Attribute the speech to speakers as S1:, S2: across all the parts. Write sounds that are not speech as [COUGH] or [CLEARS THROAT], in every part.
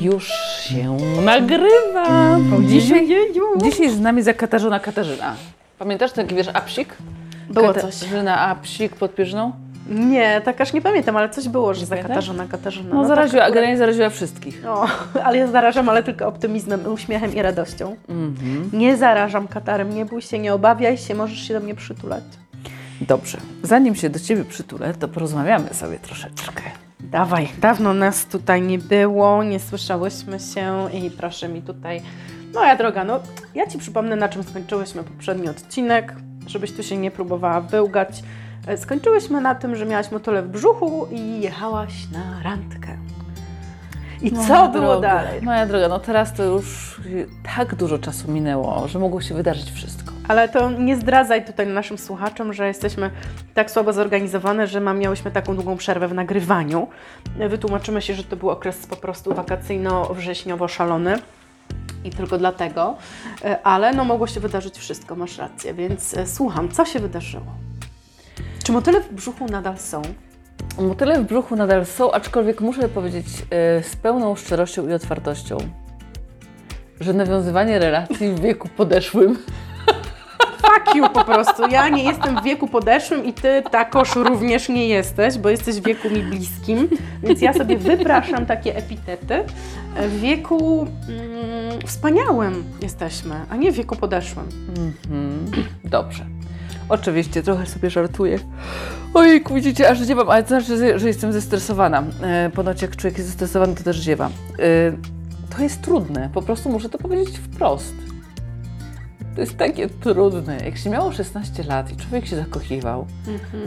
S1: Już się nagrywa. Dzisiaj, dzisiaj z nami zakatarzona Katarzyna. Pamiętasz taki wiesz apsik?
S2: Było coś.
S1: Katarzyna apsik pod Pierzną?
S2: Nie, tak aż nie pamiętam, ale coś było, że za
S1: pamiętasz?
S2: Katarzyna, Katarzyna.
S1: No, zaraziła,
S2: tak, akurat-
S1: generalnie zaraziła wszystkich.
S2: O, [LAUGHS] ale ja zarażam, ale tylko optymizmem, uśmiechem i radością.
S1: Mhm.
S2: Nie zarażam katarem, nie bój się, nie obawiaj się, możesz się do mnie przytulać.
S1: Dobrze. Zanim się do Ciebie przytulę, to porozmawiamy sobie troszeczkę.
S2: Dawaj, dawno nas tutaj nie było, nie słyszałyśmy się i proszę mi tutaj, moja droga, no ja Ci przypomnę, na czym skończyłyśmy poprzedni odcinek, żebyś tu się nie próbowała wyłgać. E, Skończyłyśmy na tym, że miałaś motole w brzuchu i jechałaś na randkę. I co
S1: Moja
S2: było
S1: droga,
S2: dalej?
S1: Moja droga, no teraz to już tak dużo czasu minęło, że mogło się wydarzyć wszystko.
S2: Ale to nie zdradzaj tutaj naszym słuchaczom, że jesteśmy tak słabo zorganizowane, że ma, miałyśmy taką długą przerwę w nagrywaniu. Wytłumaczymy się, że to był okres po prostu wakacyjno-wrześniowo szalony. I tylko dlatego, E, ale no mogło się wydarzyć wszystko, masz rację, więc e, słucham, co się wydarzyło? Czy motyle w brzuchu nadal są?
S1: Motyle w brzuchu nadal są, aczkolwiek muszę powiedzieć e, z pełną szczerością i otwartością, że nawiązywanie relacji w wieku podeszłym
S2: Fuck you po prostu. Ja nie jestem w wieku podeszłym i ty takoż również nie jesteś, bo jesteś w wieku mi bliskim, więc ja sobie wypraszam takie epitety. W wieku mm, wspaniałym jesteśmy, a nie w wieku podeszłym.
S1: Mhm. Dobrze. Oczywiście, trochę sobie żartuję. Ojejku, widzicie, aż ziewam, ale to znaczy, że- że jestem zestresowana. E, ponoć jak człowiek jest zestresowany, to też ziewa. E, to jest trudne, po prostu muszę to powiedzieć wprost. To jest takie trudne. Jak się miało 16 lat i człowiek się zakochiwał,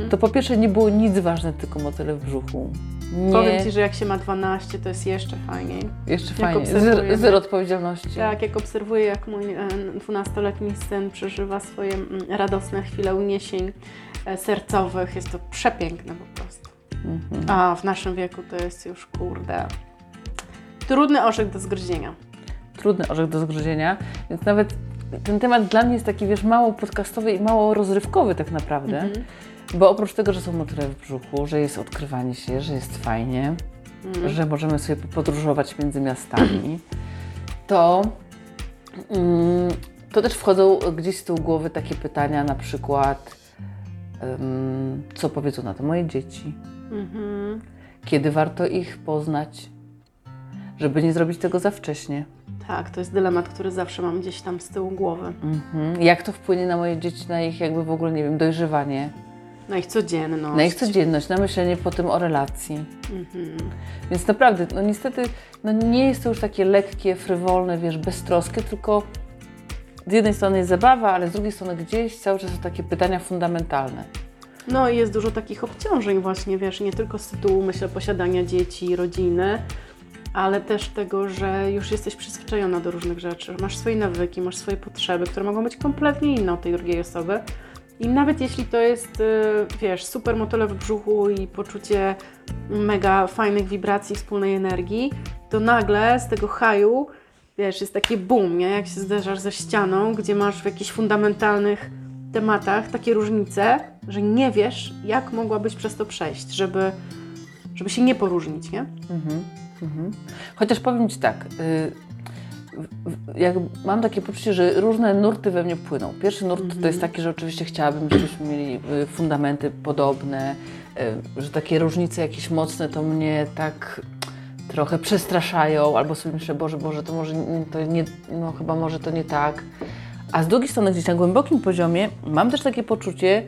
S1: to po pierwsze nie było nic ważne, tylko motyle w brzuchu. Nie,
S2: Powiem Ci, że jak się ma 12, to jest jeszcze fajniej.
S1: jeszcze
S2: jak
S1: fajnie,
S2: obserwujemy.
S1: zero, zero odpowiedzialności.
S2: Tak, jak obserwuję, jak mój e, 12-letni syn przeżywa swoje mm, radosne chwile uniesień e, sercowych, jest to przepiękne po prostu.
S1: Mhm.
S2: A w naszym wieku to jest już, kurde, trudny orzech do zgryzienia.
S1: trudny orzech do zgryzienia, więc nawet ten temat dla mnie jest taki, wiesz, mało podcastowy i mało rozrywkowy tak naprawdę,
S2: Mhm.
S1: bo oprócz tego, że są motyle w brzuchu, że jest odkrywanie się, że jest fajnie,
S2: Mhm.
S1: że możemy sobie podróżować między miastami, to, mm, to też wchodzą gdzieś z tyłu głowy takie pytania, na przykład ym, co powiedzą na to moje dzieci,
S2: Mhm.
S1: kiedy warto ich poznać, żeby nie zrobić tego za wcześnie.
S2: Tak, to jest dylemat, który zawsze mam gdzieś tam z tyłu głowy.
S1: Mhm. Jak to wpłynie na moje dzieci, na ich jakby w ogóle, nie wiem, dojrzewanie,
S2: Na ich codzienność.
S1: na ich codzienność, na myślenie potem o relacji.
S2: Mhm.
S1: Więc naprawdę, no niestety, no nie jest to już takie lekkie, frywolne, wiesz, beztroskie, tylko z jednej strony jest zabawa, ale z drugiej strony gdzieś cały czas są takie pytania fundamentalne.
S2: No i jest dużo takich obciążeń właśnie, wiesz, nie tylko z tytułu, myślę, posiadania dzieci, rodziny, ale też tego, że już jesteś przyzwyczajona do różnych rzeczy. Masz swoje nawyki, masz swoje potrzeby, które mogą być kompletnie inne od tej drugiej osoby. I nawet jeśli to jest, y, wiesz, super motyle w brzuchu i poczucie mega fajnych wibracji, wspólnej energii, to nagle z tego haju, wiesz, jest taki boom, nie? Jak się zderzasz ze ścianą, gdzie masz w jakichś fundamentalnych tematach takie różnice, że nie wiesz, jak mogłabyś przez to przejść, żeby, żeby się nie poróżnić, nie?
S1: Mhm. Mhm. Chociaż powiem Ci tak, y, jak mam takie poczucie, że różne nurty we mnie płyną. Pierwszy nurt to jest taki, że oczywiście chciałabym, żebyśmy mieli y, fundamenty podobne, y, że takie różnice jakieś mocne to mnie tak trochę przestraszają, albo sobie myślę, Boże, Boże, to może to nie, no chyba może to nie tak. A z drugiej strony gdzieś na głębokim poziomie mam też takie poczucie,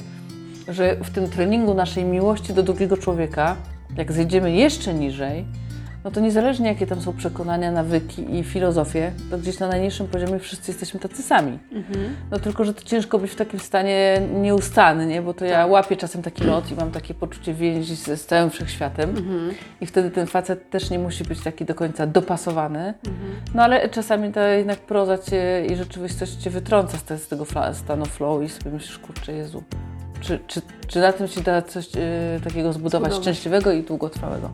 S1: że w tym treningu naszej miłości do drugiego człowieka, jak zejdziemy jeszcze niżej, no to niezależnie jakie tam są przekonania, nawyki i filozofie, to gdzieś na najniższym poziomie wszyscy jesteśmy tacy sami. No tylko, że to ciężko być w takim stanie nieustannie, bo to ja łapię czasem taki lot i mam takie poczucie więzi z, z całym wszechświatem. I wtedy ten facet też nie musi być taki do końca dopasowany. No ale czasami ta jednak proza cię i rzeczywistość cię wytrąca z, te, z tego fla- stanu flow i sobie myślisz, kurczę Jezu, czy, czy, czy na tym się da coś e, takiego zbudować
S2: Zbudować.
S1: szczęśliwego i długotrwałego?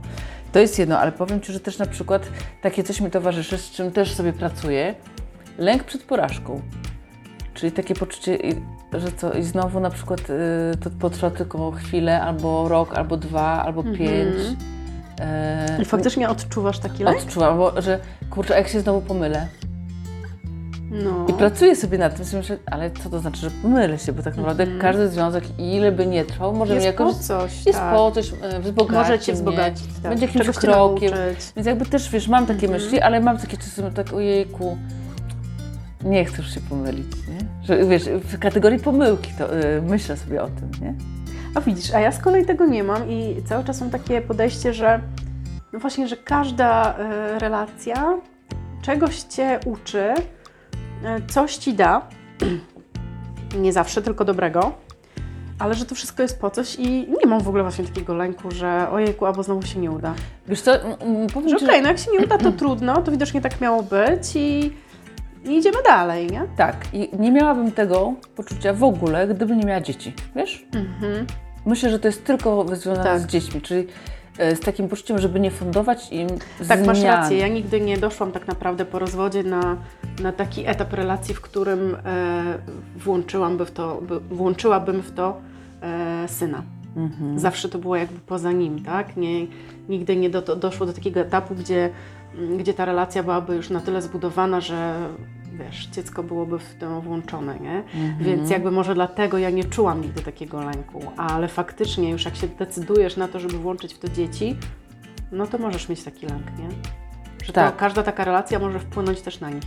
S1: To jest jedno, ale powiem Ci, że też na przykład takie coś mi towarzyszy, z czym też sobie pracuję. Lęk przed porażką. Czyli takie poczucie, że co, i znowu na przykład y, to potrwa tylko chwilę, albo rok, albo dwa, albo pięć. E,
S2: I faktycznie odczuwasz taki lęk?
S1: odczuwam, bo, że kurczę, jak się znowu pomylę.
S2: No.
S1: I pracuję sobie nad tym, myślę, ale co to znaczy, że pomylę się, bo tak naprawdę
S2: Mhm.
S1: każdy związek, ile by nie trwał, może mnie
S2: jest po
S1: jakoś
S2: coś,
S1: jest
S2: tak.
S1: po coś, e, wzbogaci
S2: Może Cię
S1: mnie.
S2: wzbogacić, tak.
S1: Będzie jakimś
S2: Czegoś
S1: krokiem. Więc jakby też, wiesz, mam takie
S2: Mhm.
S1: myśli, ale mam takie czasem tak, ojejku, nie chcę już się pomylić, nie? Że wiesz, w kategorii pomyłki to y, myślę sobie o tym, nie?
S2: A widzisz, a ja z kolei tego nie mam i cały czas mam takie podejście, że no właśnie, że każda e, relacja czegoś Cię uczy, coś Ci da, [CLEARS THROAT] nie zawsze tylko dobrego, ale że to wszystko jest po coś i nie mam w ogóle właśnie takiego lęku, że ojejku, albo znowu się nie uda.
S1: Wiesz co, powiem
S2: Że okej, no jak się nie uda, to trudno, to widocznie tak miało być i, i idziemy dalej, nie?
S1: tak, i nie miałabym tego poczucia w ogóle, gdybym nie miała dzieci, wiesz?
S2: Mhm.
S1: Myślę, że to jest tylko związane
S2: Tak.
S1: z dziećmi, czyli e, z takim poczuciem, żeby nie fundować im
S2: Tak,
S1: zmian.
S2: masz rację. Ja nigdy nie doszłam tak naprawdę po rozwodzie na, na taki etap relacji, w którym e, włączyłam w to, by, włączyłabym w to e, syna.
S1: Mhm.
S2: Zawsze to było jakby poza nim, tak? Nie, nigdy nie do, doszło do takiego etapu, gdzie, gdzie ta relacja byłaby już na tyle zbudowana, że wiesz, dziecko byłoby w to włączone, nie?
S1: Mhm.
S2: Więc jakby może dlatego ja nie czułam nigdy takiego lęku, ale faktycznie już jak się decydujesz na to, żeby włączyć w to dzieci, no to możesz mieć taki lęk, nie? Że
S1: Tak.
S2: to każda taka relacja może wpłynąć też na nich.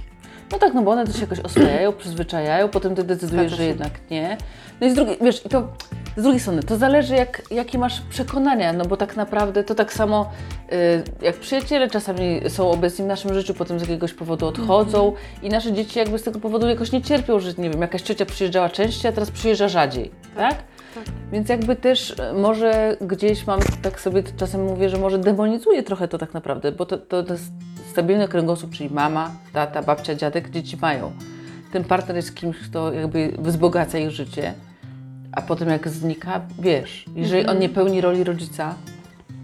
S1: No tak, no bo one też się jakoś oswajają, przyzwyczajają, potem ty decydujesz, że jednak nie. No i z drugiej, wiesz, i to z drugiej strony, to zależy jak, jakie masz przekonania, no bo tak naprawdę to tak samo y, jak przyjaciele czasami są obecni w naszym życiu, potem z jakiegoś powodu odchodzą i nasze dzieci jakby z tego powodu jakoś nie cierpią, że nie wiem, jakaś ciocia przyjeżdżała częściej, a teraz przyjeżdża rzadziej, tak?
S2: tak.
S1: Więc jakby też y, może gdzieś mam, tak sobie czasem mówię, że może demonizuje trochę to tak naprawdę, bo to, to, to stabilny kręgosłup, czyli mama, tata, babcia, dziadek, dzieci mają. Ten partner jest kimś, kto jakby wzbogaca ich życie, a potem jak znika, wiesz, jeżeli on nie pełni roli rodzica,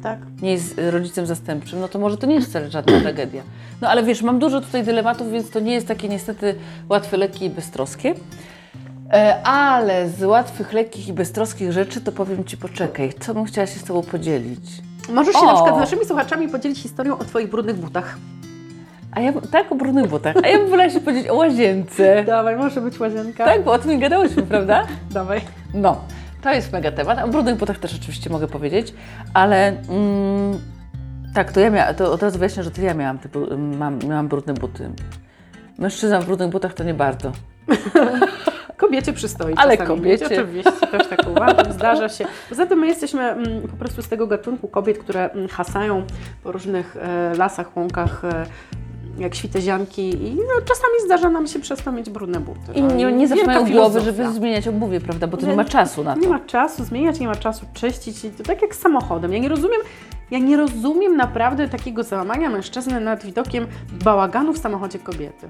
S2: Tak.
S1: nie jest rodzicem zastępczym, no to może to nie jest wcale żadna [CLEARS THROAT] tragedia. No ale wiesz, mam dużo tutaj dylematów, więc to nie jest takie niestety łatwe, lekkie i beztroskie. E, Ale z łatwych, lekkich i beztroskich rzeczy to powiem Ci, poczekaj, co bym chciała się z Tobą podzielić?
S2: Możesz się
S1: O!
S2: na przykład z naszymi słuchaczami podzielić historią o Twoich brudnych butach.
S1: A ja, tak, o brudnych butach. A ja bym wolała się podzielić o łazience.
S2: Dawaj, może być łazienka.
S1: Tak, bo o tym gadałyśmy, prawda? [LAUGHS]
S2: Dawaj.
S1: No, to jest mega temat. O brudnych butach też oczywiście mogę powiedzieć, ale mm, tak, to ja miałam, to od razu wyjaśnię, że to ja miałam, te, bru- mam, miałam brudne buty. Mężczyzna w brudnych butach to nie bardzo. [LAUGHS]
S2: Kobiecie przystoi
S1: Ale kobiecie.
S2: mieć, Oczywiście, też tak uważam, zdarza się. Poza tym my jesteśmy mm, po prostu z tego gatunku kobiet, które mm, hasają po różnych e, lasach, łąkach, e, jak świtezianki i no, czasami zdarza nam się przez to mieć brudne buty.
S1: I
S2: no.
S1: nie, nie zawsze mają głowy, żeby zmieniać obuwie, prawda? Bo to nie
S2: Nie-
S1: ma czasu na to.
S2: Nie ma czasu zmieniać, nie ma czasu czyścić. I to tak jak z samochodem. Ja nie rozumiem, ja nie rozumiem naprawdę takiego załamania mężczyzny nad widokiem bałaganu w samochodzie kobiety.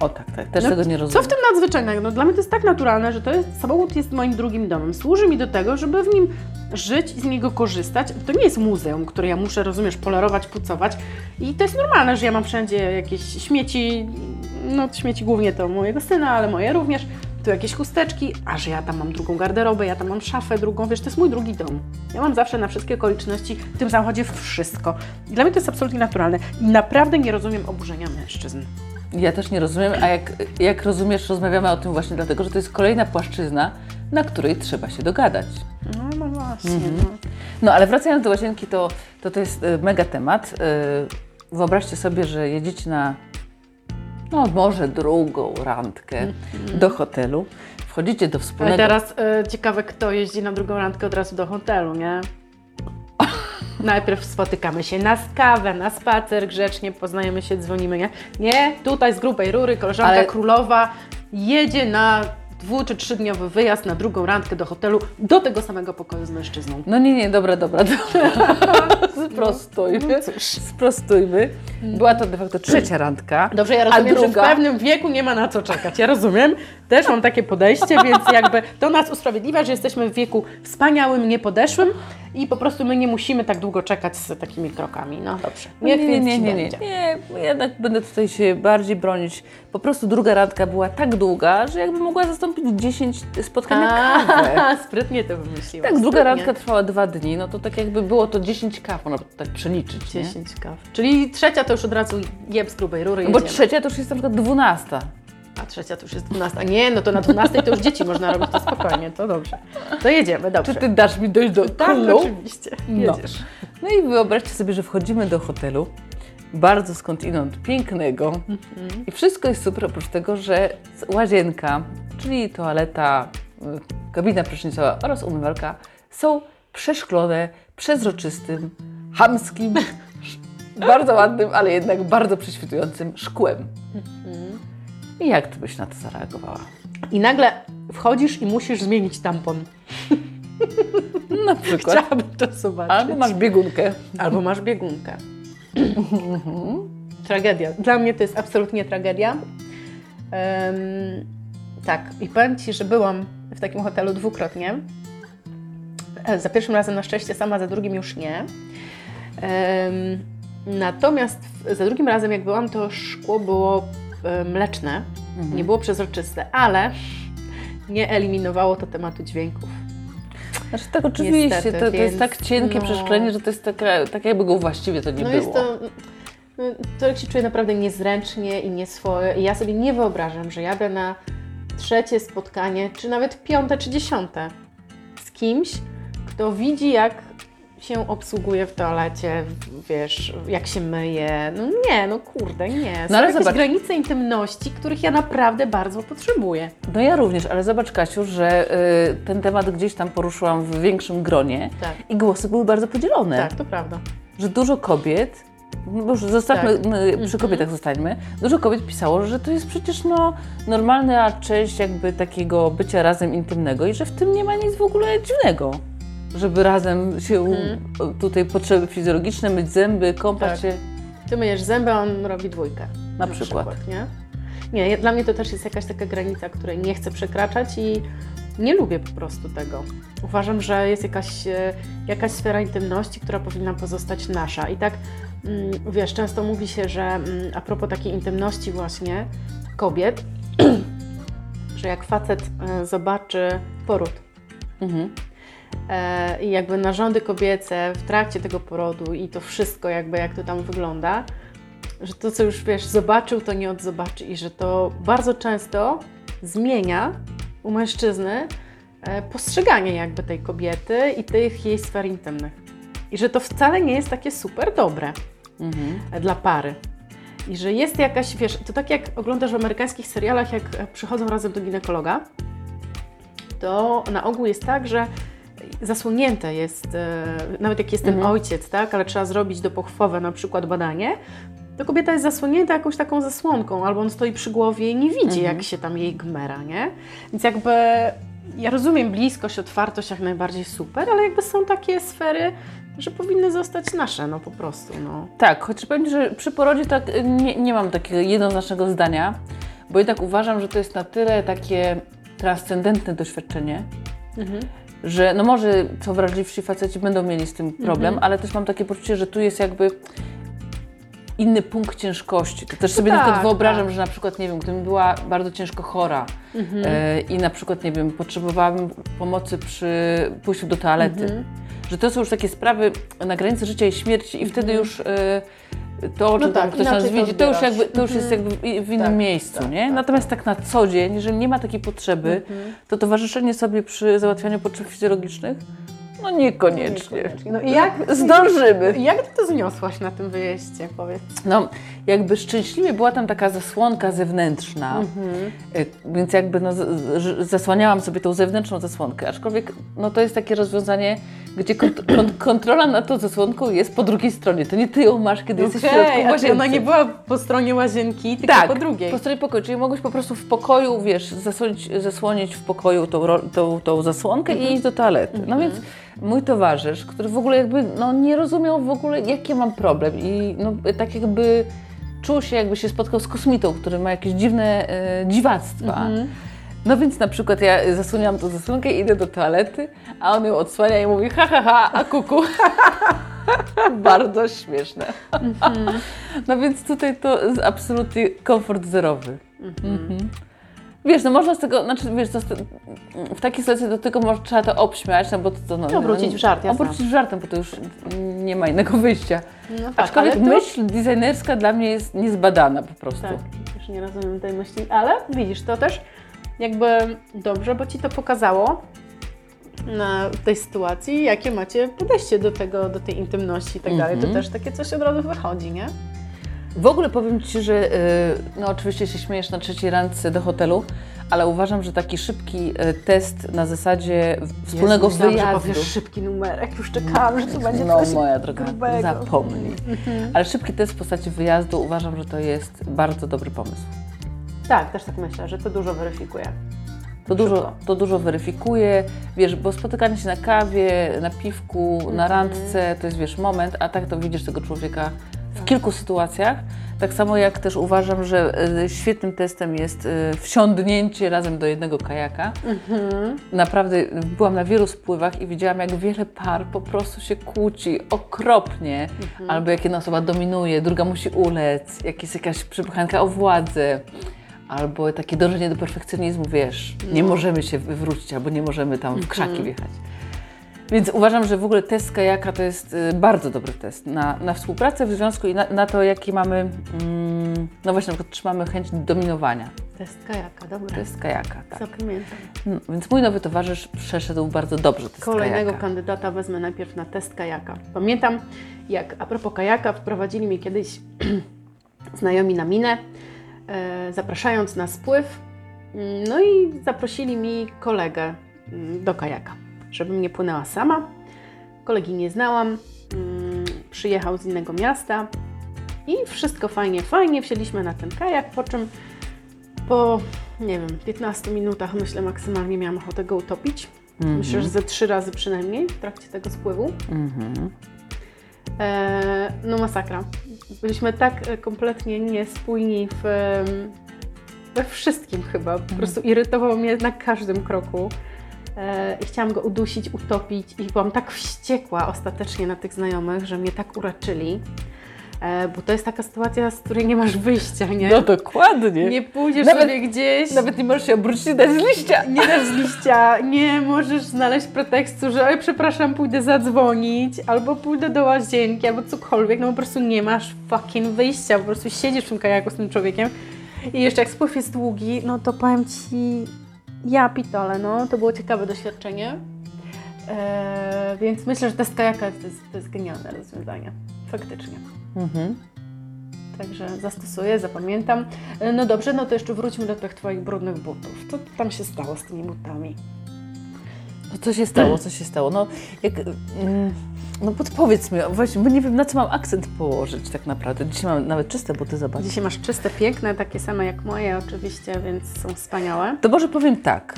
S1: O tak, tak, też
S2: No,
S1: tego nie
S2: Co
S1: rozumiem.
S2: w tym nadzwyczajnego? No, dla mnie to jest tak naturalne, że to jest, samochód jest moim drugim domem. Służy mi do tego, żeby w nim żyć i z niego korzystać. To nie jest muzeum, które ja muszę, rozumiesz, polerować, pucować. I to jest normalne, że ja mam wszędzie jakieś śmieci, no śmieci głównie to mojego syna, ale moje również. Tu jakieś chusteczki, a że ja tam mam drugą garderobę, ja tam mam szafę drugą, wiesz, to jest mój drugi dom. Ja mam zawsze na wszystkie okoliczności w tym samochodzie wszystko. I dla mnie to jest absolutnie naturalne. I naprawdę nie rozumiem oburzenia mężczyzn.
S1: Ja też nie rozumiem, a jak, jak rozumiesz, rozmawiamy o tym właśnie dlatego, że to jest kolejna płaszczyzna, na której trzeba się dogadać.
S2: No, no właśnie.
S1: Mhm.
S2: No.
S1: No ale wracając do łazienki, to to, to jest y, mega temat. Y, Wyobraźcie sobie, że jedziecie na no może drugą randkę do hotelu, wchodzicie do
S2: Ale
S1: wspólnego...
S2: teraz e, ciekawe, kto jeździ na drugą randkę od razu do hotelu, nie? [LAUGHS] Najpierw spotykamy się na kawę, na spacer, grzecznie poznajemy się, dzwonimy, nie? Nie, tutaj z grubej rury koleżanka
S1: Ale-
S2: królowa jedzie na dwu czy trzydniowy wyjazd na drugą randkę do hotelu do tego samego pokoju z mężczyzną.
S1: No nie, nie, dobra, dobra, dobra. [LAUGHS] Sprostujmy.
S2: No cóż.
S1: Sprostujmy. Była to de facto trzecia randka.
S2: Dobrze, ja rozumiem, że w
S1: druga?
S2: pewnym wieku nie ma na co czekać. Ja rozumiem, też mam takie podejście, więc jakby to nas usprawiedliwia, że jesteśmy w wieku wspaniałym, niepodeszłym, i po prostu my nie musimy tak długo czekać z takimi krokami. No dobrze.
S1: Nie, nie, nie, nie, nie, nie. Jednak będę tutaj się bardziej bronić. Po prostu druga randka była tak długa, że jakby mogła zastąpić 10 spotkań na kawę. [LAUGHS]
S2: Sprytnie to wymyśliłaś.
S1: Tak, druga randka trwała dwa dni, no to tak jakby było to 10 kaw, można by tak przeliczyć, nie?
S2: 10 kaw. Czyli trzecia to już od razu jeb z grubej rury
S1: No Bo
S2: jedziemy.
S1: trzecia to już jest na przykład 12.
S2: A trzecia to już jest 12. Nie, no to na 12 to już dzieci można robić, to spokojnie, to dobrze. To jedziemy, dobrze.
S1: Czy ty dasz mi dojść do
S2: Tak,
S1: clou?
S2: oczywiście.
S1: No.
S2: Jedziesz.
S1: No i wyobraźcie sobie, że wchodzimy do hotelu, bardzo skądinąd pięknego i wszystko jest super oprócz tego, że łazienka, czyli toaleta, y, kabina prysznicowa oraz umywalka są przeszklone przezroczystym, chamskim, sz- bardzo ładnym, ale jednak bardzo prześwitującym szkłem. I jak ty byś na to zareagowała?
S2: I nagle wchodzisz i musisz zmienić tampon.
S1: Na przykład.
S2: Chciałabym to zobaczyć.
S1: Albo masz biegunkę.
S2: Albo masz biegunkę. tragedia. Dla mnie to jest absolutnie tragedia. Em, tak, i powiem Ci, że byłam w takim hotelu dwukrotnie. E, Za pierwszym razem na szczęście sama, za drugim już nie. Natomiast za drugim razem, jak byłam, to szkło było mleczne, nie było przezroczyste, ale nie eliminowało to tematu dźwięków.
S1: Znaczy tak oczywiście,
S2: Niestety,
S1: to, to jest
S2: więc,
S1: tak cienkie
S2: no.
S1: przeszklenie, że to jest taka, tak jakby go właściwie to nie
S2: No
S1: było.
S2: jest to. no, Człowiek się czuje naprawdę niezręcznie i nieswoje. I ja sobie nie wyobrażam, że jadę na trzecie spotkanie, czy nawet piąte, czy dziesiąte z kimś, kto widzi, jak się obsługuje w toalecie, wiesz, jak się myje. No nie, no kurde, nie. Są
S1: No ale zobacz.
S2: granice intymności, których ja naprawdę bardzo potrzebuję.
S1: No ja również, ale zobacz Kasiu, że y, ten temat gdzieś tam poruszyłam w większym gronie
S2: Tak.
S1: i głosy były bardzo podzielone.
S2: Tak, to prawda.
S1: Że dużo kobiet, no już zostawmy,
S2: Tak.
S1: przy
S2: Mhm.
S1: kobietach zostańmy, dużo kobiet pisało, że to jest przecież no, normalna część jakby takiego bycia razem intymnego i że w tym nie ma nic w ogóle dziwnego. Żeby razem się
S2: Mhm.
S1: tutaj potrzeby fizjologiczne, myć zęby, kąpać
S2: Tak.
S1: się.
S2: Ty myjesz zęby, a on robi dwójkę.
S1: Na przykład.
S2: nie? Nie, ja- dla mnie to też jest jakaś taka granica, której nie chcę przekraczać i nie lubię po prostu tego. Uważam, że jest jakaś, e, jakaś sfera intymności, która powinna pozostać nasza. I tak, mm, wiesz, często mówi się, że mm, a propos takiej intymności właśnie kobiet, [CLEARS THROAT] że jak facet e, zobaczy poród
S1: Mhm.
S2: E, i jakby narządy kobiece w trakcie tego porodu i to wszystko jakby jak to tam wygląda, że to co już wiesz zobaczył to nie odzobaczy i że to bardzo często zmienia u mężczyzny e, postrzeganie jakby tej kobiety i tych jej sfer intymnych. I że to wcale nie jest takie super dobre
S1: Mhm.
S2: dla pary. I że jest jakaś, wiesz, to tak jak oglądasz w amerykańskich serialach, jak przychodzą razem do ginekologa, to na ogół jest tak, że zasłonięte jest, e, nawet jak jest ten
S1: Mhm.
S2: ojciec, tak, ale trzeba zrobić dopochwowe na przykład badanie, to kobieta jest zasłonięta jakąś taką zasłonką, albo on stoi przy głowie i nie widzi,
S1: Mhm.
S2: jak się tam jej gmera, nie? Więc jakby ja rozumiem bliskość, otwartość jak najbardziej super, ale jakby są takie sfery, że powinny zostać nasze, no po prostu, no.
S1: Tak, chociaż powiem że przy porodzie tak y, nie, nie mam takiego jednoznacznego zdania, bo jednak uważam, że to jest na tyle takie transcendentne doświadczenie,
S2: Mhm.
S1: Że no może co wrażliwsi faceci będą mieli z tym problem,
S2: Mhm.
S1: ale też mam takie poczucie, że tu jest jakby inny punkt ciężkości. To też sobie na
S2: tak,
S1: przykład wyobrażam,
S2: tak.
S1: że na przykład, nie wiem, gdybym była bardzo ciężko chora
S2: Mhm.
S1: e, i na przykład, nie wiem, potrzebowałabym pomocy przy pójściu do toalety,
S2: Mhm.
S1: że to są już takie sprawy na granicy życia i śmierci i wtedy już e, to, o czym
S2: No tak,
S1: tam ktoś nas
S2: inaczej to
S1: widzi, to już, jakby, to już jest
S2: Mhm.
S1: jakby w- w innym
S2: Tak,
S1: miejscu,
S2: tak,
S1: nie?
S2: tak,
S1: Natomiast tak na co dzień, jeżeli nie ma takiej potrzeby,
S2: Mhm.
S1: to towarzyszenie sobie przy załatwianiu potrzeb fizjologicznych, no niekoniecznie.
S2: Niekoniecznie. No i jak,
S1: Zdążymy.
S2: jak ty to zniosłaś na tym wyjeździe, powiedz?
S1: No, jakby szczęśliwie była tam taka zasłonka zewnętrzna, y, więc jakby no, zasłaniałam sobie tą zewnętrzną zasłonkę, aczkolwiek no, to jest takie rozwiązanie, gdzie kont- [CLEARS THROAT] kont- kontrola nad tą zasłonką jest po drugiej stronie. To nie ty ją masz, kiedy jesteś w środku łazienki.
S2: ona nie była po stronie łazienki, tylko
S1: tak,
S2: po drugiej.
S1: po stronie pokoju, czyli mogłeś po prostu w pokoju, wiesz, zasłonić, zasłonić w pokoju tą, tą, tą zasłonkę
S2: Mhm.
S1: i iść do toalety. No więc mój towarzysz, który w ogóle jakby no, nie rozumiał w ogóle, jaki mam problem i no, tak jakby czuł się, jakby się spotkał z kosmitą, który ma jakieś dziwne e, dziwactwa.
S2: Mhm.
S1: No więc na przykład ja zasłaniam tą zasłonkę, idę do toalety, a on ją odsłania i mówi ha, ha, ha, a kuku. [LAUGHS] Bardzo śmieszne. [LAUGHS] no więc tutaj to jest absolutnie komfort zerowy. Mhm. Wiesz, no można z tego, znaczy wiesz, to, w takiej sytuacji do tego może, trzeba to obśmiać, no bo to, to no,
S2: Obrócić
S1: no,
S2: w żart, jasne.
S1: Obrócić w żartem, bo to już nie ma innego wyjścia.
S2: No tak,
S1: Aczkolwiek
S2: ale to...
S1: myśl designerska dla mnie jest niezbadana po prostu.
S2: Tak, też nie rozumiem tej myśli, ale widzisz, to też jakby dobrze, bo Ci to pokazało na tej sytuacji, jakie macie podejście do tego, do tej intymności i tak dalej. To
S1: Mhm.
S2: też takie coś od razu wychodzi, nie?
S1: W ogóle powiem Ci, że y, no oczywiście się śmiejesz na trzeciej randce do hotelu, ale uważam, że taki szybki y, test na zasadzie wspólnego
S2: Jezu, myślałam, że
S1: wyjazdu.
S2: powiesz szybki numerek, już czekałam, że to będzie
S1: No
S2: coś
S1: moja droga,
S2: grubego.
S1: zapomnij. Ale szybki test w postaci wyjazdu uważam, że to jest bardzo dobry pomysł.
S2: Tak, też tak myślę, że to dużo weryfikuje.
S1: To dużo, to dużo weryfikuje, wiesz, bo spotykanie się na kawie, na piwku, na
S2: Mhm.
S1: randce, to jest, wiesz, moment, a tak to widzisz tego człowieka kilku sytuacjach. Tak samo jak też uważam, że y, świetnym testem jest y, wsiądnięcie razem do jednego kajaka.
S2: Mhm.
S1: Naprawdę byłam na wielu spływach i widziałam, jak wiele par po prostu się kłóci okropnie,
S2: Mhm.
S1: albo jak jedna osoba dominuje, druga musi ulec, jak jest jakaś przepychanka o władzę, albo takie dążenie do perfekcjonizmu, wiesz, nie
S2: No.
S1: możemy się wywrócić, albo nie możemy tam w krzaki
S2: Mhm.
S1: wjechać. Więc uważam, że w ogóle test kajaka to jest y, bardzo dobry test na, na współpracę w związku i na, na to, jaki mamy, mm, no właśnie, na przykład, czy mamy chęć dominowania.
S2: Test kajaka, dobra.
S1: Test kajaka, tak.
S2: Zapamiętam.
S1: No, więc mój nowy towarzysz przeszedł bardzo dobrze test
S2: Kolejnego
S1: kajaka.
S2: kandydata wezmę najpierw na test kajaka. Pamiętam, jak a propos kajaka, wprowadzili mnie kiedyś [CLEARS THROAT] znajomi na minę, e, zapraszając na spływ. Mm, No i zaprosili mi kolegę mm, do kajaka, żebym nie płynęła sama. Kolegi nie znałam, mm, przyjechał z innego miasta i wszystko fajnie, fajnie. Wsiedliśmy na ten kajak, po czym po, nie wiem, 15 minutach, myślę, maksymalnie miałam ochotę go utopić. Myślę, że ze trzy razy przynajmniej w trakcie tego spływu.
S1: Mhm.
S2: E, no masakra. Byliśmy tak e, kompletnie niespójni w, we wszystkim chyba. Po prostu irytował mnie na każdym kroku. E, I chciałam go udusić, utopić i byłam tak wściekła ostatecznie na tych znajomych, że mnie tak uraczyli. E, bo to jest taka sytuacja, z której nie masz wyjścia, nie?
S1: No dokładnie.
S2: nie pójdziesz
S1: Nawet-
S2: sobie gdzieś.
S1: Nawet nie możesz się obrócić i dać z liścia.
S2: Nie dasz z liścia, nie możesz znaleźć pretekstu, że oj, przepraszam, pójdę zadzwonić, albo pójdę do łazienki, albo cokolwiek, no po prostu nie masz fucking wyjścia, po prostu siedzisz w tym kajaku z tym człowiekiem i jeszcze jak spływ jest długi, no to powiem Ci, ja pitole, no, to było ciekawe doświadczenie, eee, więc myślę, że test kajaka to jest, to jest genialne rozwiązanie, faktycznie.
S1: Mhm.
S2: Także zastosuję, zapamiętam. E, No dobrze, no to jeszcze wróćmy do tych Twoich brudnych butów. Co tam się stało z tymi butami?
S1: No co się stało, co się stało? No, jak, mm, no podpowiedz mi, właśnie, bo nie wiem na co mam akcent położyć tak naprawdę. Dzisiaj mam nawet czyste buty, zobacz.
S2: Dzisiaj masz czyste, piękne, takie same jak moje oczywiście, więc są wspaniałe.
S1: To może powiem tak.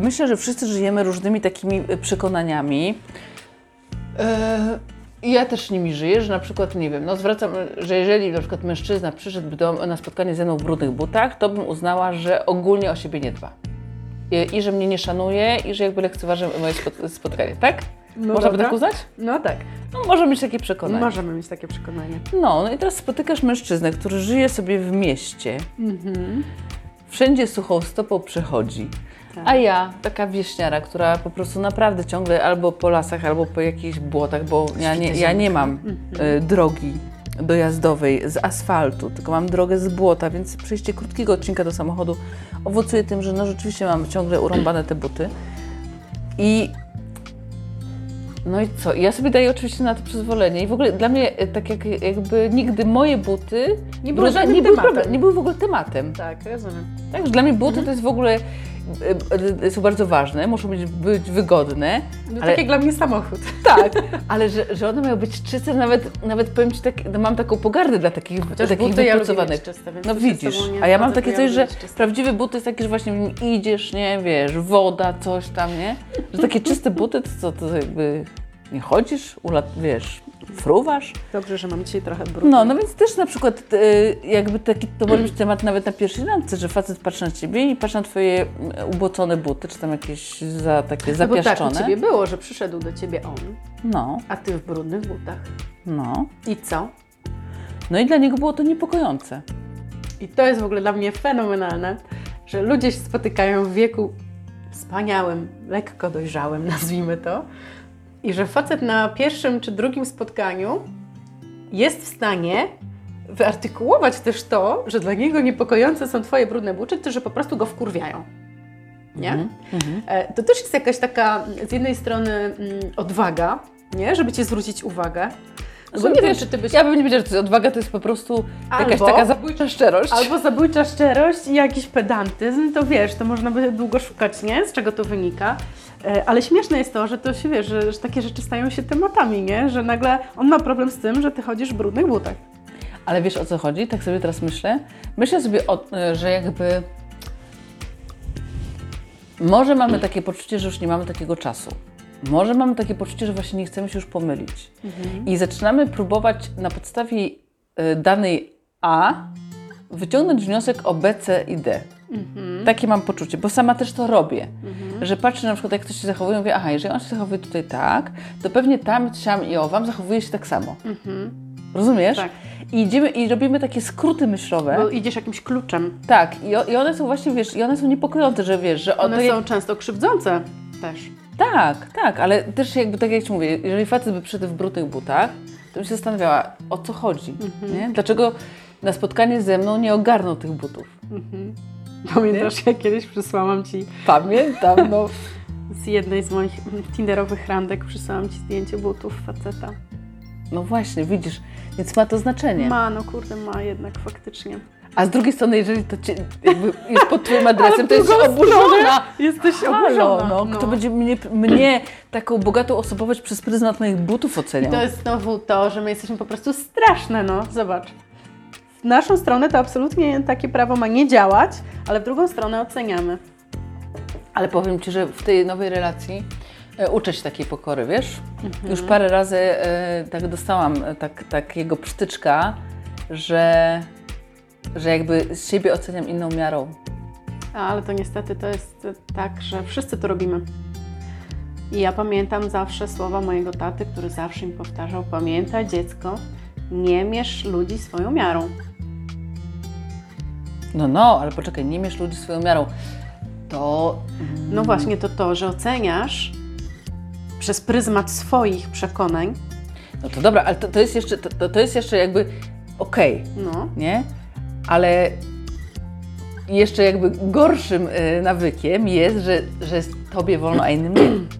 S1: Myślę, że wszyscy żyjemy różnymi takimi e, przekonaniami. E, ja też nimi żyję, że na przykład, nie wiem, no zwracam, że jeżeli na przykład mężczyzna przyszedł do, na spotkanie ze mną w brudnych butach, to bym uznała, że ogólnie o siebie nie dba. I, i że mnie nie szanuje, i że jakby lekceważy moje spot- spotkanie, tak?
S2: No
S1: Można by tak uznać?
S2: No tak,
S1: No, może mieć takie przekonanie.
S2: możemy mieć takie przekonanie.
S1: No, no i teraz spotykasz mężczyznę, który żyje sobie w mieście,
S2: Mhm.
S1: wszędzie suchą stopą przechodzi.
S2: Tak.
S1: A ja, taka wieśniara, która po prostu naprawdę ciągle albo po lasach, albo po jakichś błotach, bo ja nie, ja nie mam y, drogi dojazdowej z asfaltu, tylko mam drogę z błota, więc przejście krótkiego odcinka do samochodu owocuje tym, że no rzeczywiście mam ciągle urąbane te buty. I no i co? Ja sobie daję oczywiście na to przyzwolenie. I w ogóle dla mnie, y, tak jak, jakby nigdy moje buty
S2: Nie były
S1: nie były, nie były w ogóle tematem.
S2: Tak, rozumiem.
S1: Tak, że dla mnie buty to jest w ogóle są bardzo ważne, muszą być, być wygodne.
S2: No,
S1: Ale-
S2: Tak jak dla mnie samochód. [LAUGHS]
S1: Tak, ale że, że one mają być czyste, nawet, nawet powiem Ci, tak, no mam taką pogardę dla takich,
S2: Chociaż
S1: takich
S2: buty ja
S1: wypracowanych.
S2: mieć czyste,
S1: No widzisz, a ja mam takie
S2: ja
S1: coś, że prawdziwy but to jest taki, że właśnie idziesz, nie, wiesz, woda, coś tam, nie? Że takie czyste buty to co, to jakby nie chodzisz, ulat, wiesz, fruwasz.
S2: Dobrze, że mam dzisiaj trochę brudno.
S1: No, no więc też na przykład y, jakby taki, to może być temat nawet na pierwszej randce, że facet patrzy na ciebie i patrzy na twoje mm, ubocone buty, czy tam jakieś za, takie
S2: no bo tak u
S1: zapiaszczone.
S2: Ciebie było, że przyszedł do Ciebie on,
S1: No,
S2: a Ty w brudnych butach.
S1: no.
S2: I co?
S1: No i dla niego było to niepokojące.
S2: I to jest w ogóle dla mnie fenomenalne, że ludzie się spotykają w wieku wspaniałym, lekko dojrzałym, [LAUGHS] nazwijmy to, i że facet na pierwszym czy drugim spotkaniu jest w stanie wyartykułować też to, że dla niego niepokojące są Twoje brudne buty, czy że po prostu go wkurwiają. Nie?
S1: Mhm.
S2: E, To też jest jakaś taka z jednej strony mm, odwaga, nie? żeby Cię zwrócić uwagę. No bo nie wiem,
S1: wiesz,
S2: czy Ty byś...
S1: Ja bym nie wiedziała, że to jest odwaga, to jest po prostu jakaś
S2: Albo-
S1: taka zabójcza szczerość.
S2: Albo zabójcza szczerość i jakiś pedantyzm, to wiesz, to można by długo szukać, nie? Z czego to wynika. E, Ale śmieszne jest to, że to się wiesz, że, że takie rzeczy stają się tematami, nie? Że nagle on ma problem z tym, że ty chodzisz w brudnych butach.
S1: Ale wiesz o co chodzi? Tak sobie teraz myślę. Myślę sobie, o, że jakby może mamy takie poczucie, że już nie mamy takiego czasu. Może mamy takie poczucie, że właśnie nie chcemy się już pomylić. I zaczynamy próbować na podstawie y, danej A wyciągnąć wniosek o B, C i D. Takie mam poczucie, bo sama też to robię. Że patrzę na przykład, jak ktoś się zachowuje, mówię, aha, jeżeli on się zachowuje tutaj tak, to pewnie tam, siam i owam zachowuje się tak samo. Rozumiesz?
S2: Tak.
S1: I idziemy i robimy takie skróty myślowe.
S2: Bo idziesz jakimś kluczem.
S1: Tak, i, o, i one są właśnie, wiesz, i one są niepokojące, że wiesz, że
S2: One
S1: to
S2: są
S1: jak,
S2: często krzywdzące też.
S1: Tak, tak, ale też jakby, tak jak Ci mówię, jeżeli facet by przyszedł w brudnych butach, to bym się zastanawiała, o co chodzi, nie? Dlaczego na spotkanie ze mną nie ogarnął tych butów?
S2: Pamiętasz, jak kiedyś przysłałam Ci
S1: Pamiętam, no. [LAUGHS]
S2: z jednej z moich tinderowych randek, przysłałam Ci zdjęcie butów faceta.
S1: No właśnie, widzisz, więc ma to znaczenie.
S2: Ma, no kurde, ma jednak faktycznie.
S1: A z drugiej strony, jeżeli to cię, jakby jest pod Twoim adresem, to
S2: w
S1: jest
S2: drugą
S1: oburzona.
S2: Jesteś oburzona.
S1: no, kto będzie mnie, mnie, taką bogatą osobowość przez pryzmat moich butów oceniał?
S2: To jest znowu to, że my jesteśmy po prostu straszne, no. Zobacz. W naszą stronę to absolutnie takie prawo ma nie działać, ale w drugą stronę oceniamy.
S1: Ale powiem Ci, że w tej nowej relacji e, uczę się takiej pokory, wiesz? Już parę razy e, tak dostałam e, tak, takiego przytyczka, że, że jakby z siebie oceniam inną miarą.
S2: A, Ale to niestety to jest tak, że wszyscy to robimy. I ja pamiętam zawsze słowa mojego taty, który zawsze mi powtarzał: Pamiętaj, dziecko, nie mierz ludzi swoją miarą.
S1: No, no, ale poczekaj, nie mierz ludzi swoją miarą. To
S2: No właśnie, to to, że oceniasz przez pryzmat swoich przekonań,
S1: No to dobra, ale to, to jest jeszcze, to, to- jest jeszcze jakby okej,
S2: no,
S1: nie? Ale jeszcze jakby gorszym y, nawykiem jest, że, że tobie wolno, a innym nie.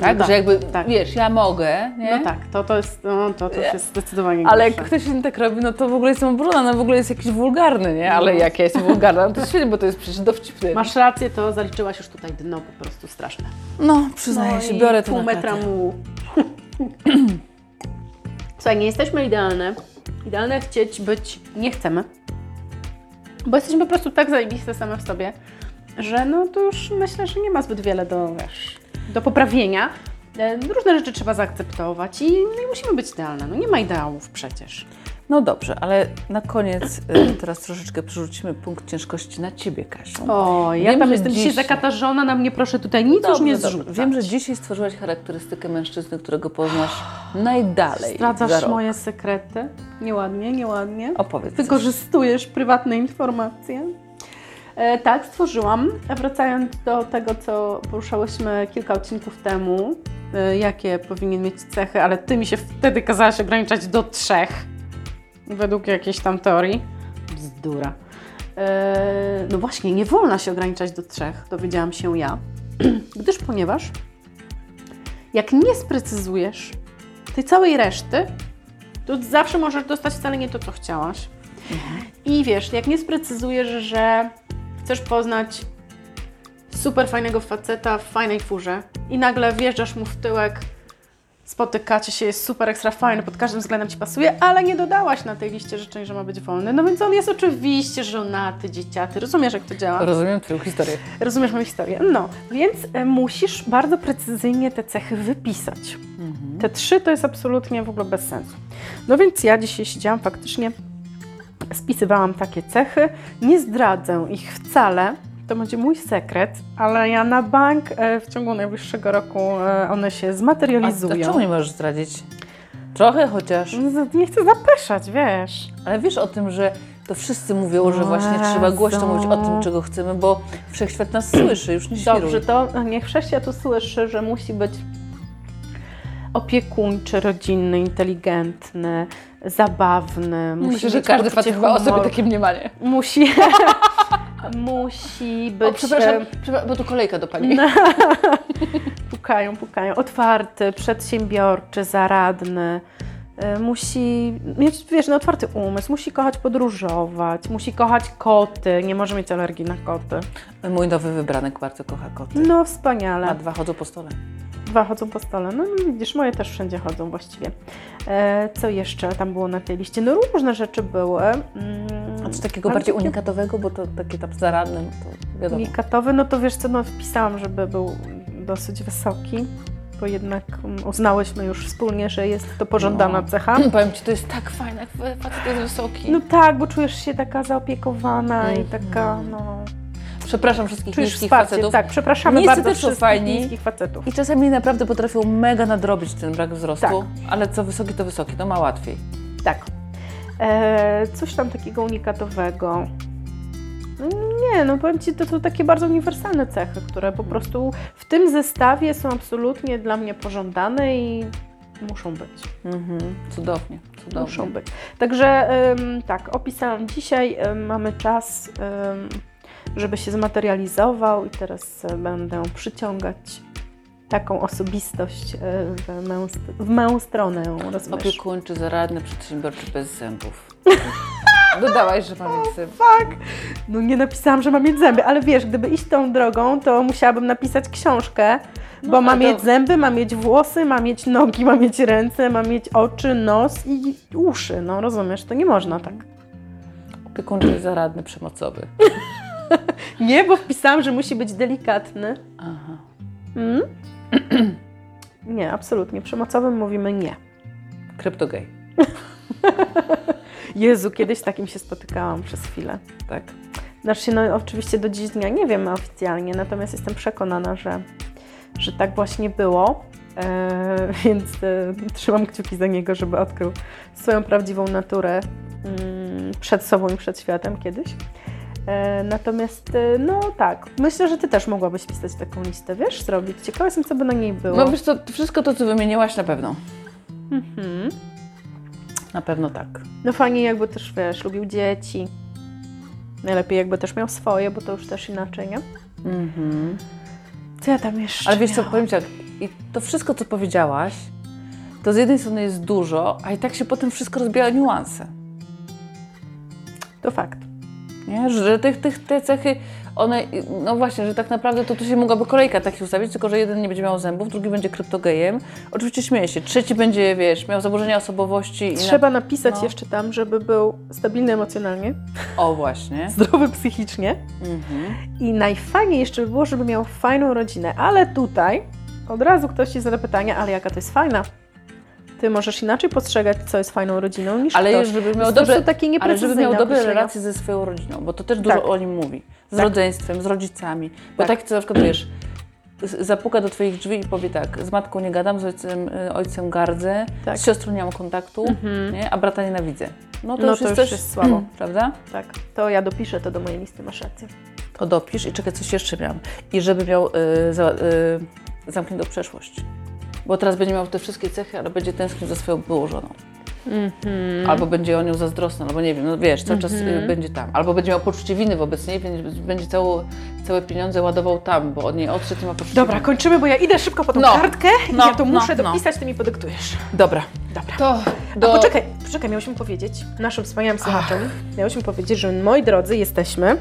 S1: Tak?
S2: tak,
S1: że jakby,
S2: tak.
S1: wiesz, ja mogę, nie?
S2: no tak, to, to jest, no, to, to jest zdecydowanie
S1: Ale
S2: gorsze.
S1: jak ktoś inny tak robi, no to w ogóle jestem obrona, no w ogóle jest jakiś wulgarny, nie? Ale
S2: No.
S1: jak ja jestem wulgarna, no to [LAUGHS] świetnie, bo to jest przecież dowcipny.
S2: Masz rację, to zaliczyłaś już tutaj dno po prostu straszne.
S1: No, przyznaję
S2: No
S1: się, biorę to
S2: pół metra mułu. [CLEARS THROAT] Słuchaj, nie jesteśmy idealne. Idealne chcieć być nie chcemy. Bo jesteśmy po prostu tak zajebiste same w sobie, że no to już myślę, że nie ma zbyt wiele do, wiesz, do poprawienia. E, Różne rzeczy trzeba zaakceptować i no nie musimy być idealne. No nie ma ideałów przecież.
S1: No dobrze, ale na koniec y, [CLEARS THROAT] teraz troszeczkę przerzucimy punkt ciężkości na Ciebie, Kasiu.
S2: O, ja
S1: Wiem,
S2: tam jestem dzisiaj zakatarzona, na mnie proszę tutaj nic już
S1: Dobrze,
S2: nie
S1: dobrze.
S2: zrzucać.
S1: Wiem, że dzisiaj stworzyłaś charakterystykę mężczyzny, którego poznasz [GASPS] najdalej za
S2: Zdradzasz moje sekrety. Nieładnie, nieładnie.
S1: Opowiedz.
S2: Wykorzystujesz prywatne informacje. E, tak, stworzyłam. Wracając do tego, co poruszałyśmy kilka odcinków temu, e, jakie powinien mieć cechy, ale ty mi się wtedy kazałaś ograniczać do trzech, według jakiejś tam teorii. Bzdura. E, no właśnie, nie wolno się ograniczać do trzech, dowiedziałam się ja, [CLEARS THROAT] gdyż ponieważ jak nie sprecyzujesz tej całej reszty, to zawsze możesz dostać wcale nie to, co chciałaś. I wiesz, jak nie sprecyzujesz, że chcesz poznać super fajnego faceta w fajnej furze i nagle wjeżdżasz mu w tyłek spotykacie się, jest super ekstra fajny, pod każdym względem Ci pasuje, ale nie dodałaś na tej liście życzeń, że ma być wolny. No więc on jest oczywiście żonaty, dzieciaty. Rozumiesz, jak to działa?
S1: Rozumiem Twoją historię.
S2: Rozumiesz moją historię? No, więc e, musisz bardzo precyzyjnie te cechy wypisać.
S1: Mhm.
S2: Te trzy to jest absolutnie w ogóle bez sensu. No więc ja dzisiaj siedziałam faktycznie, spisywałam takie cechy. Nie zdradzę ich wcale. To będzie mój sekret, ale ja na bank e, w ciągu najbliższego roku e, one się
S1: A, a
S2: zmaterializują.
S1: czemu nie możesz zdradzić? Trochę chociaż.
S2: Nie chcę zapeszać, wiesz.
S1: Ale wiesz o tym, że to wszyscy mówią, że właśnie
S2: Jezu.
S1: trzeba głośno mówić o tym, czego chcemy, bo wszechświat nas [CLEARS THROAT] słyszy, już nie świruj.
S2: Dobrze, to niech wszechświat usłyszy, że musi być opiekuńczy, rodzinny, inteligentny, zabawny. Musi
S1: Myślę, że każdy facet ma o sobie
S2: humoru.
S1: takie mniemanie.
S2: Musi, [LAUGHS] musi być...
S1: O, przepraszam, przepraszam, bo tu kolejka do Pani. [LAUGHS]
S2: Pukają, pukają. Otwarty, przedsiębiorczy, zaradny. E, Musi mieć, wiesz, no, otwarty umysł, musi kochać podróżować, musi kochać koty, nie może mieć alergii na koty.
S1: Mój nowy wybranek bardzo kocha koty.
S2: No wspaniale.
S1: A dwa chodzą po stole.
S2: Dwa chodzą po stole. No no widzisz, moje też wszędzie chodzą właściwie. E, co jeszcze tam było na tej liście? No różne rzeczy były. Mm,
S1: A coś takiego
S2: ale
S1: bardziej
S2: takie
S1: unikatowego, bo to takie tam zaradne, no to wiadomo.
S2: Unikatowy, no to wiesz co, no wpisałam, żeby był dosyć wysoki, bo jednak mm, uznałyśmy już wspólnie, że jest to pożądana
S1: No.
S2: cecha. [CLEARS THROAT]
S1: Powiem Ci, to jest tak fajne, jak facet jest wysoki.
S2: No tak, bo czujesz się taka zaopiekowana i
S1: Mhm.
S2: taka, no...
S1: Przepraszam wszystkich
S2: Czujesz
S1: niskich
S2: wsparcie,
S1: facetów.
S2: tak, przepraszamy
S1: Niscy
S2: bardzo wszystkich
S1: fajni.
S2: niskich facetów.
S1: I czasami naprawdę potrafią mega nadrobić ten brak wzrostu,
S2: Tak.
S1: ale co wysoki, to wysoki, to ma łatwiej.
S2: Tak. E, coś tam takiego unikatowego. Nie, no powiem Ci, to są takie bardzo uniwersalne cechy, które po prostu w tym zestawie są absolutnie dla mnie pożądane i muszą być.
S1: Mhm. Cudownie, cudownie.
S2: Muszą być. Także tak, opisałam dzisiaj, mamy czas, ym, żeby się zmaterializował i teraz y, będę przyciągać taką osobistość y, w mę, w mę stronę, rozumiesz?
S1: Opiekuńczy, zaradny, przedsiębiorczy, bez zębów. [LAUGHS] Dodałaś, że mam mieć zęby.
S2: No nie napisałam, że mam mieć zęby, ale wiesz, gdyby iść tą drogą, to musiałabym napisać książkę, bo
S1: No,
S2: mam
S1: ale to-
S2: mieć zęby, mam mieć włosy, mam mieć nogi, mam mieć ręce, mam mieć oczy, nos i uszy. No rozumiesz, to nie można tak.
S1: Opiekuńczy, zaradny, przemocowy. [LAUGHS] [LAUGHS]
S2: Nie, bo wpisałam, że musi być delikatny.
S1: Aha.
S2: Mm? [CLEARS THROAT] Nie, absolutnie. Przemocowym mówimy nie.
S1: Kryptogej, [LAUGHS]
S2: Jezu, kiedyś z takim się spotykałam przez chwilę.
S1: tak?
S2: Znaczy, no oczywiście do dziś dnia nie wiem oficjalnie, natomiast jestem przekonana, że, że tak właśnie było. E, [LAUGHS] więc e, trzymam kciuki za niego, żeby odkrył swoją prawdziwą naturę mm, przed sobą i przed światem kiedyś. E, natomiast, e, no tak, myślę, że Ty też mogłabyś pisać taką listę, wiesz, zrobić. Ciekawa jestem, co by na niej było.
S1: No wiesz co, wszystko to, co wymieniłaś, na pewno.
S2: Mhm.
S1: Na pewno tak.
S2: No fajnie jakby też, wiesz, lubił dzieci. Najlepiej jakby też miał swoje, bo to już też inaczej, nie?
S1: Mhm.
S2: Co ja tam jeszcze
S1: Ale wiesz co,
S2: miałam?
S1: powiem Ci tak, i to wszystko, co powiedziałaś, to z jednej strony jest dużo, a i tak się potem wszystko rozbija o niuanse.
S2: To fakt.
S1: Nie? Że tych, tych, te cechy, one, no właśnie, że tak naprawdę to tu się mogłaby kolejka takich ustawić, tylko że jeden nie będzie miał zębów, drugi będzie kryptogejem. Oczywiście śmieję się, trzeci będzie, wiesz, miał zaburzenia osobowości. I
S2: Trzeba napisać
S1: no.
S2: jeszcze tam, żeby był stabilny emocjonalnie,
S1: Na... O, właśnie. [LAUGHS]
S2: zdrowy psychicznie
S1: Mhm.
S2: i najfajniej jeszcze by było, żeby miał fajną rodzinę. Ale tutaj od razu ktoś ci zada pytanie, ale jaka to jest fajna? Ty możesz inaczej postrzegać, co jest fajną rodziną niż
S1: Ale
S2: ktoś.
S1: żeby miał dobre,
S2: takie
S1: ale żeby miał dobre relacje ze swoją rodziną, bo to też dużo
S2: Tak.
S1: o nim mówi. Z
S2: Tak.
S1: rodzeństwem, z rodzicami. Bo
S2: Tak.
S1: tak, co na przykład wiesz, zapuka do Twoich drzwi i powie tak, z matką nie gadam, z ojcem, y, ojcem gardzę,
S2: Tak.
S1: z siostrą nie mam kontaktu,
S2: Mhm.
S1: nie? a brata nienawidzę. No to
S2: No
S1: już
S2: to
S1: jest
S2: już
S1: też,
S2: jest słabo. [CLEARS THROAT]
S1: prawda?
S2: Tak, to ja dopiszę to do mojej listy, masz rację.
S1: To dopisz i czekaj, coś jeszcze miałam. I żeby miał y, za, y, zamkniętą przeszłość. Bo teraz będzie miał te wszystkie cechy, ale będzie tęsknił za swoją byłą żoną.
S2: Mhm.
S1: Albo będzie o nią zazdrosny, albo nie wiem, no wiesz, cały czas y,
S2: Mhm.
S1: będzie tam. Albo będzie miał poczucie winy wobec niej, więc będzie całe, całe pieniądze ładował tam, bo od niej odszedł i ma poczucie
S2: Dobra,
S1: winy.
S2: kończymy, bo ja idę szybko po tą
S1: No.
S2: kartkę i
S1: No,
S2: ja to
S1: no,
S2: muszę
S1: no.
S2: dopisać, ty mi podyktujesz.
S1: Dobra.
S2: Dobra.
S1: To
S2: A
S1: do...
S2: poczekaj, poczekaj, miałyśmy powiedzieć naszym wspaniałym słuchaczom, miałyśmy powiedzieć, że moi drodzy, jesteśmy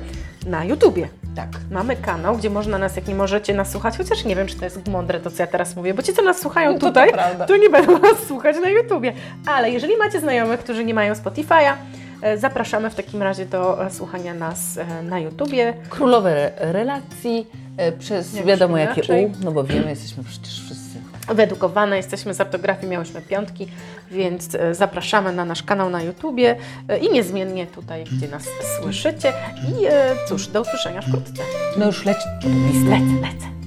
S2: na YouTubie.
S1: Tak.
S2: Mamy kanał, gdzie można nas, jak nie możecie nas słuchać, chociaż nie wiem, czy to jest mądre to, co ja teraz mówię, bo ci, co nas słuchają
S1: No to
S2: tutaj,
S1: to
S2: to nie będą nas słuchać na YouTubie. Ale jeżeli macie znajomych, którzy nie mają Spotify'a, e, zapraszamy w takim razie do e, słuchania nas e, na YouTubie.
S1: Królowe re- relacji przez
S2: Jak
S1: wiadomo jakie. U, no bo wiemy, jesteśmy przecież.
S2: Wyedukowane jesteśmy z ortografii, miałyśmy piątki, więc e, zapraszamy na nasz kanał na YouTubie e, i niezmiennie tutaj, gdzie nas słyszycie. I e, cóż, do usłyszenia wkrótce.
S1: No już leć, lecę, lecę.